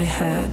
my head.